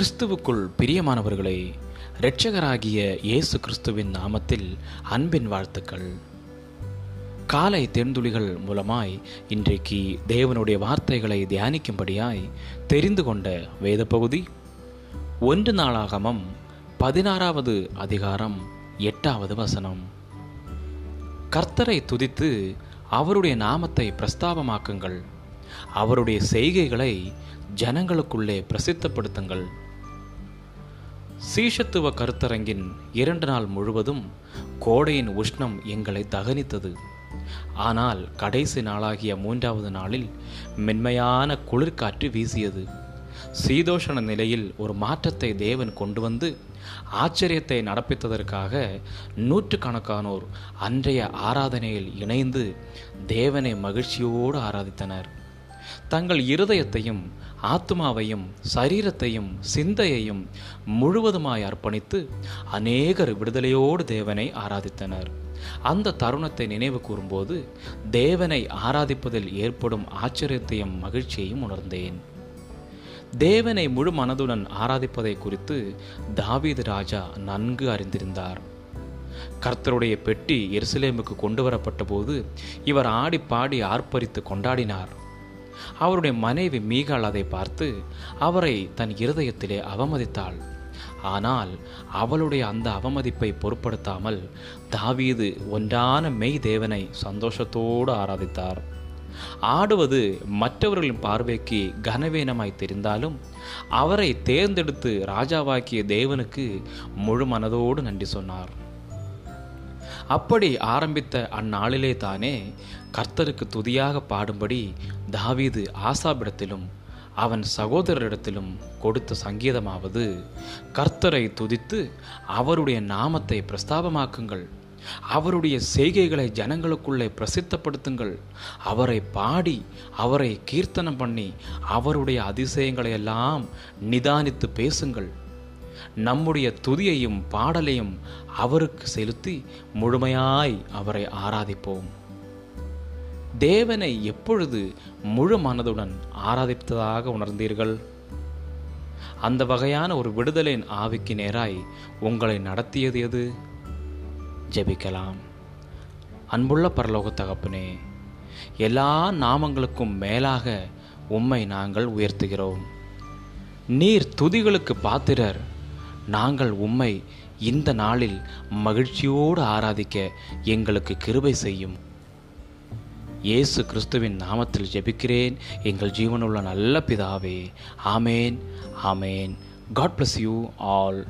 கிறிஸ்துவுக்குள் பிரியமானவர்களே இரட்சகராகிய இயேசு கிறிஸ்துவின் நாமத்தில் அன்பின் வாழ்த்துக்கள். காலை தேர்ந்துளிகள் மூலமாய் இன்றைக்கு தேவனுடைய வார்த்தைகளை தியானிக்கும்படியாய் தெரிந்து கொண்ட வேத பகுதி ஒன்று நாளாகமம் பதினாறாவது அதிகாரம் எட்டாவது வசனம். கர்த்தரை துதித்து அவருடைய நாமத்தை பிரஸ்தாபமாக்குங்கள். அவருடைய செய்கைகளை ஜனங்களுக்குள்ளே பிரசித்தப்படுத்துங்கள். சீஷத்துவ கருத்தரங்கின் இரண்டு நாள் முழுவதும் கோடையின் உஷ்ணம் எங்களை தகனித்தது. ஆனால் கடைசி நாளாகிய மூன்றாவது நாளில் மென்மையான குளிர்காற்று வீசியது. சீதோஷண நிலையில் ஒரு மாற்றத்தை தேவன் கொண்டு வந்து ஆச்சரியத்தை நடப்பித்ததற்காக நூற்றுக்கணக்கானோர் அன்றைய ஆராதனையில் இணைந்து தேவனை மகிழ்ச்சியோடு ஆராதித்தனர். தங்கள் இருதயத்தையும் ஆத்மாவையும் சரீரத்தையும் சிந்தையையும் முழுவதுமாய் அர்ப்பணித்து அநேகர் விடுதலையோடு தேவனை ஆராதித்தனர். அந்த தருணத்தை நினைவு கூறும்போது தேவனை ஆராதிப்பதில் ஏற்படும் ஆச்சரியத்தையும் மகிழ்ச்சியையும் உணர்ந்தேன். தேவனை முழு மனதுடன் ஆராதிப்பதை குறித்து தாவீது ராஜா நன்கு அறிந்திருந்தார். கர்த்தருடைய பெட்டி எருசலேமுக்கு கொண்டு வரப்பட்ட போது இவர் ஆடி பாடி ஆர்ப்பரித்து கொண்டாடினார். அவருடைய மனைவி மீகாள் அதை பார்த்து அவரை தன் இருதயத்திலே அவமதித்தாள். ஆனால் அவளுடைய அந்த அவமதிப்பை பொருட்படுத்தாமல் தாவீது ஒன்றான மெய் தேவனை சந்தோஷத்தோடு ஆராதித்தார். ஆடுவது மற்றவர்களின் பார்வைக்கு கனவீனமாய் தெரிந்தாலும் அவரை தேர்ந்தெடுத்து ராஜாவாக்கிய தேவனுக்கு முழு மனதோடு நன்றி சொன்னார். அப்படி ஆரம்பித்த அந்நாளிலே தானே கர்த்தருக்கு துதியாக பாடும்படி தாவீது ஆசாபிடத்திலும் அவன் சகோதரரிடத்திலும் கொடுத்த சங்கீதமாவது கர்த்தரை துதித்து அவருடைய நாமத்தை பிரஸ்தாபமாக்குங்கள். அவருடைய செய்கைகளை ஜனங்களுக்குள்ளே பிரசித்தப்படுத்துங்கள். அவரை பாடி அவரை கீர்த்தனம் பண்ணி அவருடைய அதிசயங்களை எல்லாம் நிதானித்து பேசுங்கள். நம்முடைய துதியையும் பாடலையும் அவருக்கு செலுத்தி முழுமையாய் அவரை ஆராதிப்போம். தேவனை எப்பொழுது முழு மனதுடன் ஆராதித்ததாக உணர்ந்தீர்கள்? அந்த வகையான ஒரு விடுதலின் ஆவிக்கு நேராய் உங்களை நடத்தியது எது? ஜெபிக்கலாம். அன்புள்ள பரலோக தகப்பனே எல்லா நாமங்களுக்கும் மேலாக உம்மை நாங்கள் உயர்த்துகிறோம். நீர் துதிகளுக்கு பாத்திரர் நாங்கள் உம்மை இந்த நாளில் மகிழ்ச்சியோடு ஆராதிக்க எங்களுக்கு கிருபை செய்யும். இயேசு கிறிஸ்துவின் நாமத்தில் ஜெபிக்கிறேன். எங்கள் ஜீவனுள்ள நல்ல பிதாவே. ஆமேன் ஆமேன். God bless you all